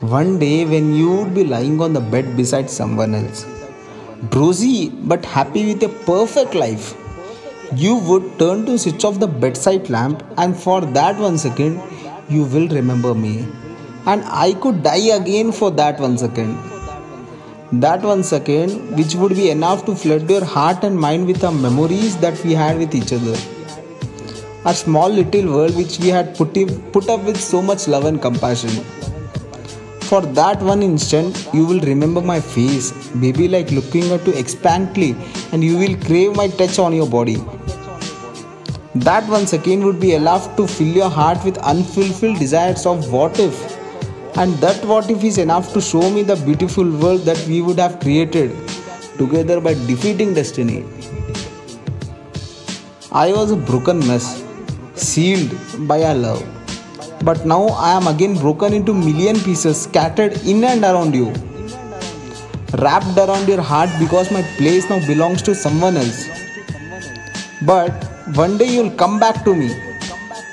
One day, when you would be lying on the bed beside someone else, drowsy but happy with a perfect life, you would turn to switch off the bedside lamp, and for that one second, you will remember me. And I could die again for that one second. That one second, which would be enough to flood your heart and mind with the memories that we had with each other. A small little world which we had put, put up with so much love and compassion. For that one instant, you will remember my face, baby, like looking at you expectantly, and you will crave my touch on your body. That one second would be enough to fill your heart with unfulfilled desires of what if. And that what if is enough to show me the beautiful world that we would have created together by defeating destiny. I was a broken mess, sealed by our love. But now I am again broken into million pieces scattered in and around you. Wrapped around your heart because my place now belongs to someone else. But one day you'll come back to me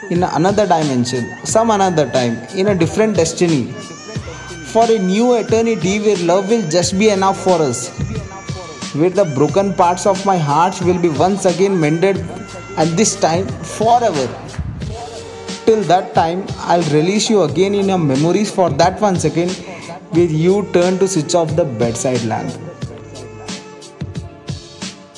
in another dimension, some another time, in a different destiny. For a new eternity where love will just be enough for us. Where the broken parts of my heart will be once again mended and this time forever. Till that time, I'll release you again in your memories for that one second where you turn to switch off the bedside lamp.